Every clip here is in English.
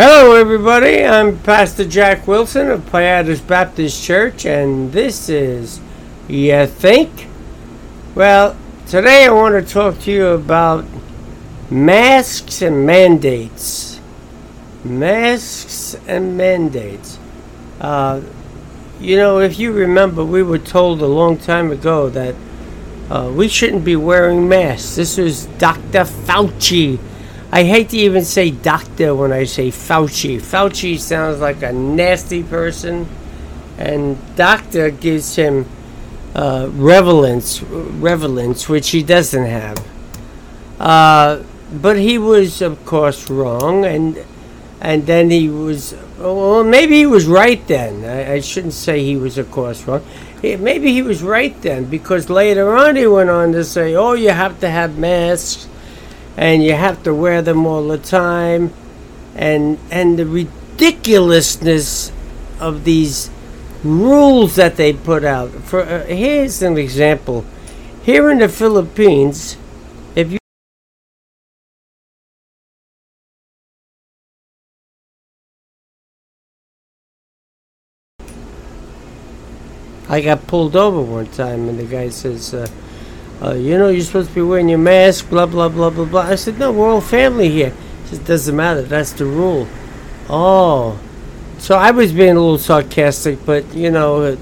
Hello, everybody. I'm Pastor Jack Wilson of Piatas Baptist Church, and this is You Think? Well, today I want to talk to you about masks and mandates. Masks and mandates. Uh, you know, if you remember, we were told a long time ago that uh, we shouldn't be wearing masks. This was Dr. Fauci I hate to even say doctor when I say Fauci. Fauci sounds like a nasty person, and doctor gives him uh, relevance, relevance, which he doesn't have. Uh, but he was, of course, wrong, and and then he was. Well, maybe he was right then. I, I shouldn't say he was, of course, wrong. Maybe he was right then because later on he went on to say, "Oh, you have to have masks." And you have to wear them all the time. And and the ridiculousness of these rules that they put out. For uh, here's an example. Here in the Philippines if you I got pulled over one time and the guy says uh, uh, you know, you're supposed to be wearing your mask, blah, blah, blah, blah, blah. I said, no, we're all family here. He said, doesn't matter. That's the rule. Oh. So I was being a little sarcastic, but, you know, uh,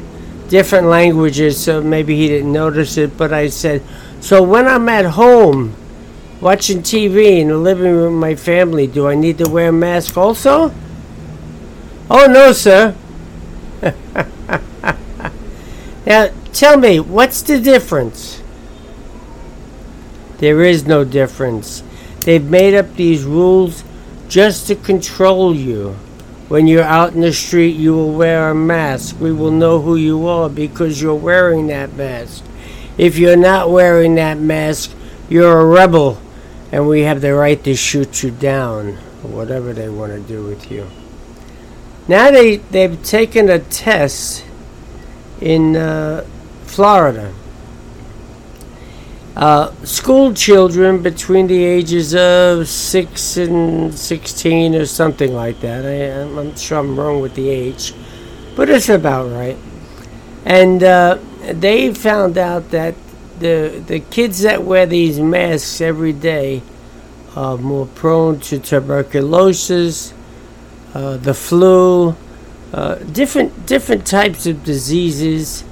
different languages, so maybe he didn't notice it. But I said, so when I'm at home watching TV in the living room with my family, do I need to wear a mask also? Oh, no, sir. now, tell me, what's the difference? There is no difference. They've made up these rules just to control you. When you're out in the street, you will wear a mask. We will know who you are because you're wearing that mask. If you're not wearing that mask, you're a rebel, and we have the right to shoot you down, or whatever they want to do with you. Now they, they've taken a test in uh, Florida uh, school children between the ages of 6 and 16 or something like that. I, am sure I'm wrong with the age, but it's about right. And uh, they found out that the, the kids that wear these masks every day are more prone to tuberculosis, uh, the flu, uh, different, different types of diseases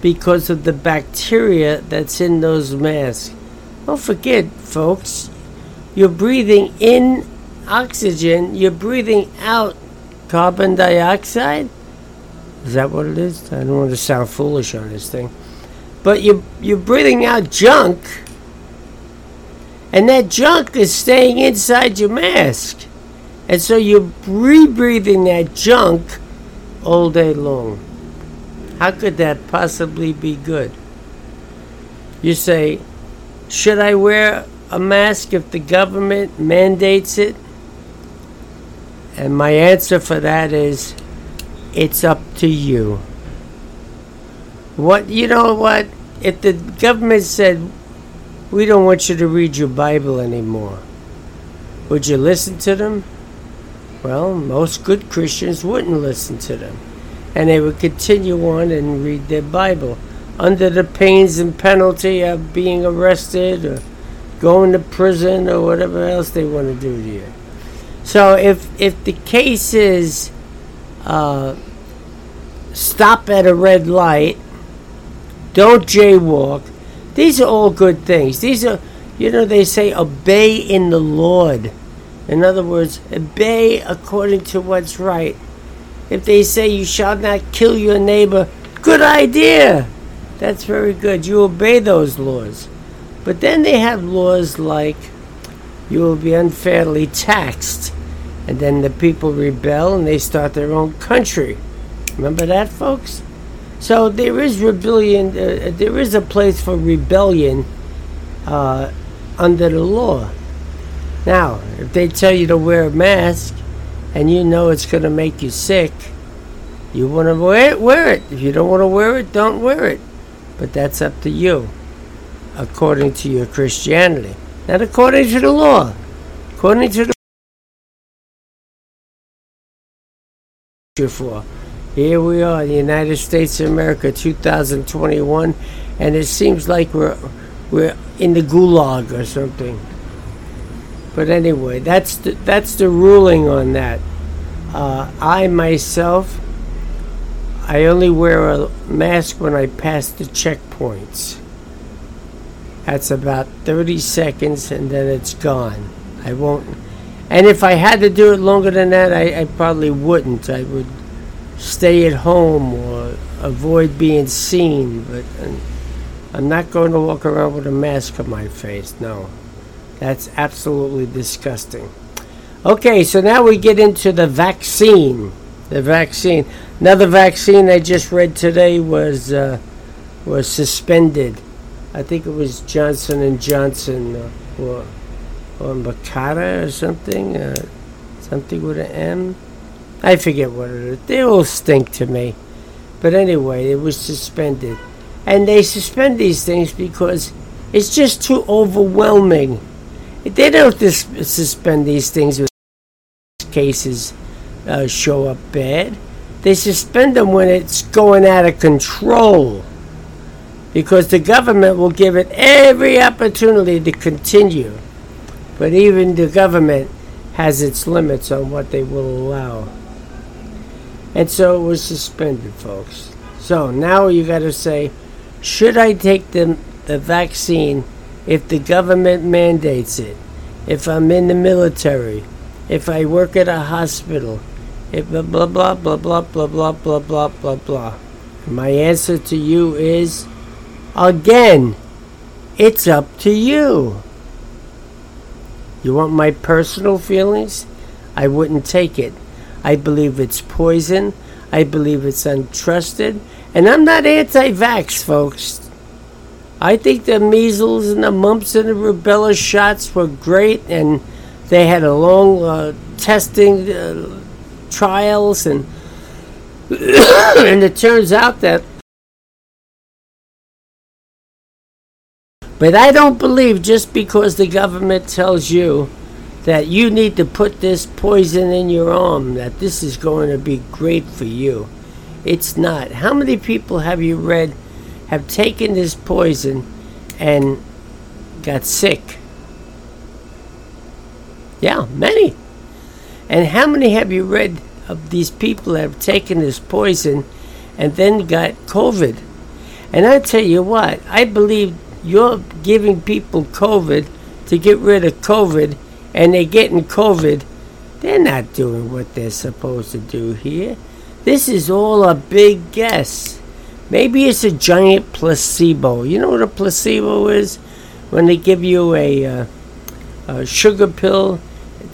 because of the bacteria that's in those masks. Don't forget, folks, you're breathing in oxygen, you're breathing out carbon dioxide. Is that what it is? I don't want to sound foolish on this thing. But you're, you're breathing out junk, and that junk is staying inside your mask. And so you're rebreathing that junk all day long. How could that possibly be good? You say, should I wear a mask if the government mandates it? And my answer for that is, it's up to you. What, you know what? If the government said, we don't want you to read your Bible anymore, would you listen to them? Well, most good Christians wouldn't listen to them and they would continue on and read their Bible under the pains and penalty of being arrested or going to prison or whatever else they want to do to you. So if if the case is uh, stop at a red light, don't jaywalk, these are all good things. These are you know they say obey in the Lord. In other words, obey according to what's right if they say you shall not kill your neighbor, good idea. That's very good. You obey those laws. But then they have laws like you will be unfairly taxed. And then the people rebel and they start their own country. Remember that, folks? So there is rebellion, uh, there is a place for rebellion uh, under the law. Now, if they tell you to wear a mask, and you know it's going to make you sick, you want to wear it, wear it. If you don't want to wear it, don't wear it. But that's up to you, according to your Christianity, not according to the law. According to the for. Here we are, the United States of America, 2021, and it seems like we're we're in the gulag or something. But anyway, that's the, that's the ruling on that. Uh, I myself, I only wear a mask when I pass the checkpoints. That's about 30 seconds and then it's gone. I won't. And if I had to do it longer than that, I, I probably wouldn't. I would stay at home or avoid being seen. But I'm not going to walk around with a mask on my face. No. That's absolutely disgusting. Okay, so now we get into the vaccine. The vaccine. Another vaccine I just read today was uh, was suspended. I think it was Johnson and Johnson uh, or or or something. Uh, something with an M. I forget what it is. They all stink to me. But anyway, it was suspended. And they suspend these things because it's just too overwhelming. They don't dis- suspend these things when cases uh, show up bad. They suspend them when it's going out of control because the government will give it every opportunity to continue. But even the government has its limits on what they will allow. And so it was suspended, folks. So now you got to say, should I take the, the vaccine if the government mandates it, if I'm in the military, if I work at a hospital, if blah blah blah blah blah blah blah blah blah blah blah. My answer to you is again, it's up to you. You want my personal feelings? I wouldn't take it. I believe it's poison. I believe it's untrusted. And I'm not anti vax, folks. I think the measles and the mumps and the rubella shots were great, and they had a long uh, testing uh, trials, and and it turns out that. But I don't believe just because the government tells you that you need to put this poison in your arm that this is going to be great for you. It's not. How many people have you read? Have taken this poison and got sick. Yeah, many. And how many have you read of these people that have taken this poison and then got COVID? And I tell you what, I believe you're giving people COVID to get rid of COVID, and they're getting COVID. They're not doing what they're supposed to do here. This is all a big guess. Maybe it's a giant placebo. You know what a placebo is? When they give you a, uh, a sugar pill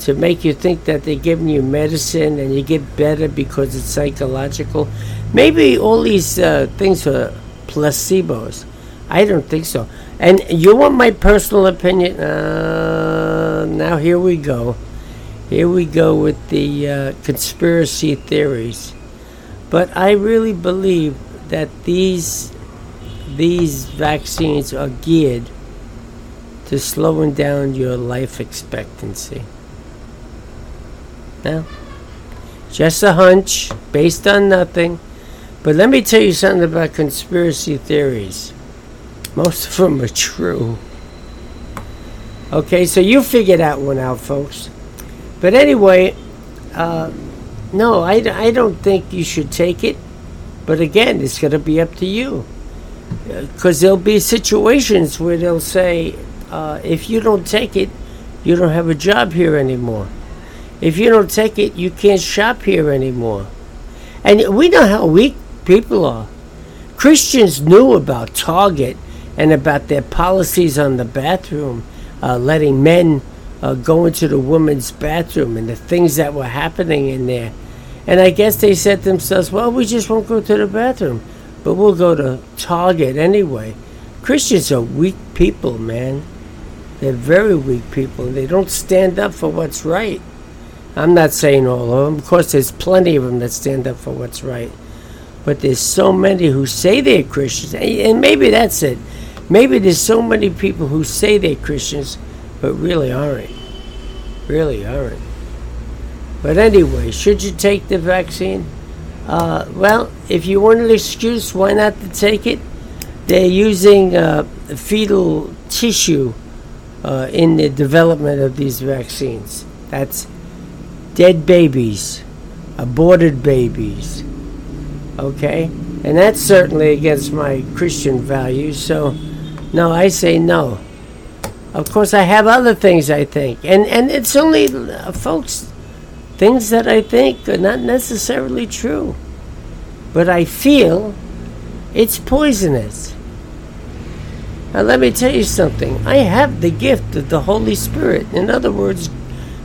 to make you think that they're giving you medicine and you get better because it's psychological. Maybe all these uh, things are placebos. I don't think so. And you want my personal opinion? Uh, now here we go. Here we go with the uh, conspiracy theories. But I really believe that these these vaccines are geared to slowing down your life expectancy. Now, just a hunch based on nothing. But let me tell you something about conspiracy theories. Most of them are true. Okay, so you figure that one out, folks. But anyway, uh, no, I, I don't think you should take it. But again, it's going to be up to you. Because there'll be situations where they'll say, uh, if you don't take it, you don't have a job here anymore. If you don't take it, you can't shop here anymore. And we know how weak people are. Christians knew about Target and about their policies on the bathroom, uh, letting men uh, go into the women's bathroom and the things that were happening in there. And I guess they said to themselves, well, we just won't go to the bathroom, but we'll go to Target anyway. Christians are weak people, man. They're very weak people. They don't stand up for what's right. I'm not saying all of them. Of course, there's plenty of them that stand up for what's right. But there's so many who say they're Christians. And maybe that's it. Maybe there's so many people who say they're Christians, but really aren't. Really aren't. But anyway, should you take the vaccine? Uh, well, if you want an excuse, why not to take it? They're using uh, fetal tissue uh, in the development of these vaccines. That's dead babies, aborted babies. Okay? And that's certainly against my Christian values, so no, I say no. Of course, I have other things I think, and and it's only, uh, folks, things that I think are not necessarily true, but I feel it's poisonous. Now, let me tell you something. I have the gift of the Holy Spirit. In other words,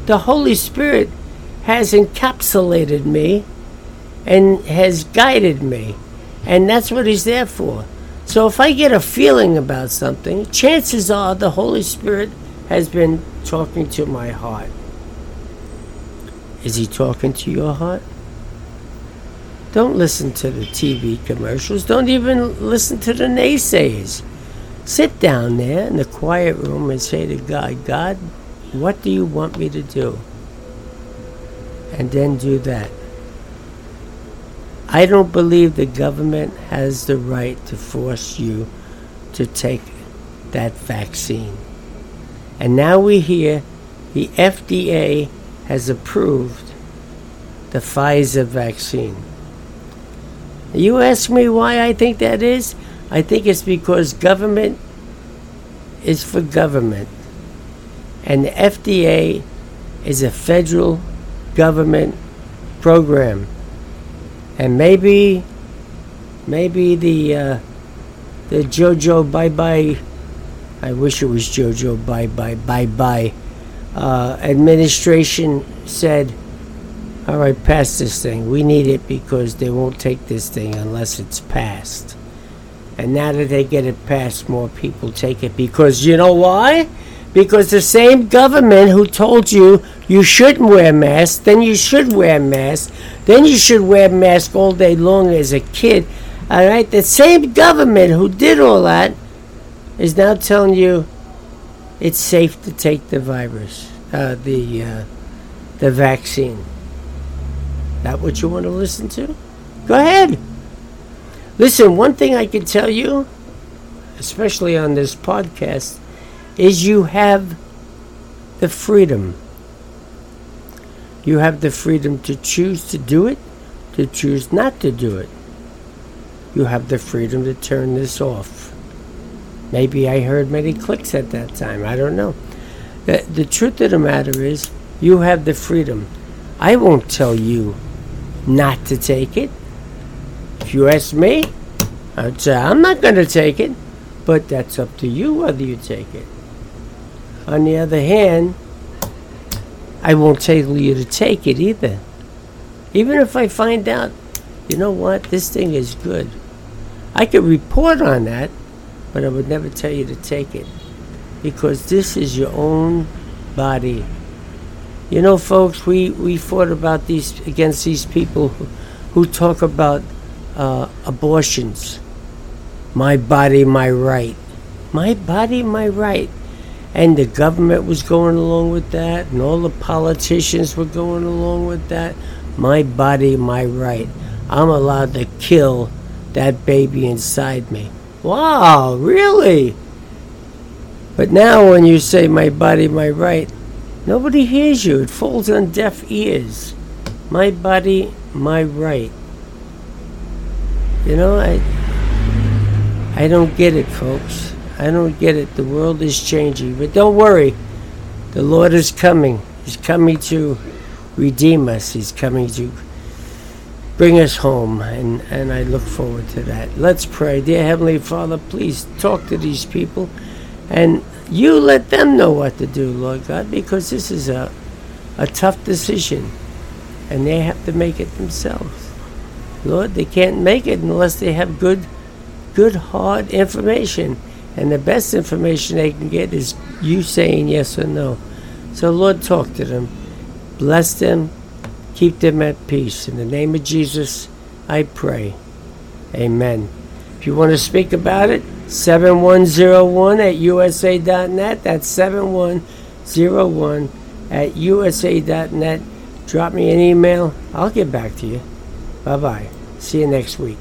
the Holy Spirit has encapsulated me and has guided me, and that's what He's there for. So if I get a feeling about something, chances are the Holy Spirit has been talking to my heart. Is he talking to your heart? Don't listen to the TV commercials. Don't even listen to the naysayers. Sit down there in the quiet room and say to God, God, what do you want me to do? And then do that. I don't believe the government has the right to force you to take that vaccine. And now we hear the FDA has approved the Pfizer vaccine. You ask me why I think that is? I think it's because government is for government. And the FDA is a federal government program and maybe maybe the uh, the JoJo Bye Bye. I wish it was JoJo Bye Bye Bye Bye. Uh, administration said, "All right, pass this thing. We need it because they won't take this thing unless it's passed." And now that they get it passed, more people take it because you know why? Because the same government who told you you shouldn't wear masks, then you should wear masks, then you should wear masks all day long as a kid. All right, the same government who did all that is now telling you it's safe to take the virus, uh, the uh, the vaccine. That what you want to listen to? Go ahead. Listen, one thing I can tell you, especially on this podcast, is you have the freedom. You have the freedom to choose to do it, to choose not to do it. You have the freedom to turn this off. Maybe I heard many clicks at that time. I don't know. The, the truth of the matter is, you have the freedom. I won't tell you not to take it. If you ask me, I'd say, I'm not going to take it. But that's up to you whether you take it. On the other hand, I won't tell you to take it either. Even if I find out, you know what, this thing is good. I could report on that, but I would never tell you to take it. Because this is your own body. You know, folks, we, we fought about these against these people who, who talk about uh, abortions. My body, my right. My body, my right and the government was going along with that, and all the politicians were going along with that. My body, my right. I'm allowed to kill that baby inside me. Wow, really? But now, when you say my body, my right, nobody hears you. It falls on deaf ears. My body, my right. You know, I, I don't get it, folks. I don't get it. The world is changing. But don't worry. The Lord is coming. He's coming to redeem us. He's coming to bring us home. And, and I look forward to that. Let's pray. Dear Heavenly Father, please talk to these people. And you let them know what to do, Lord God, because this is a, a tough decision. And they have to make it themselves. Lord, they can't make it unless they have good, good, hard information. And the best information they can get is you saying yes or no. So, Lord, talk to them. Bless them. Keep them at peace. In the name of Jesus, I pray. Amen. If you want to speak about it, 7101 at usa.net. That's 7101 at usa.net. Drop me an email. I'll get back to you. Bye bye. See you next week.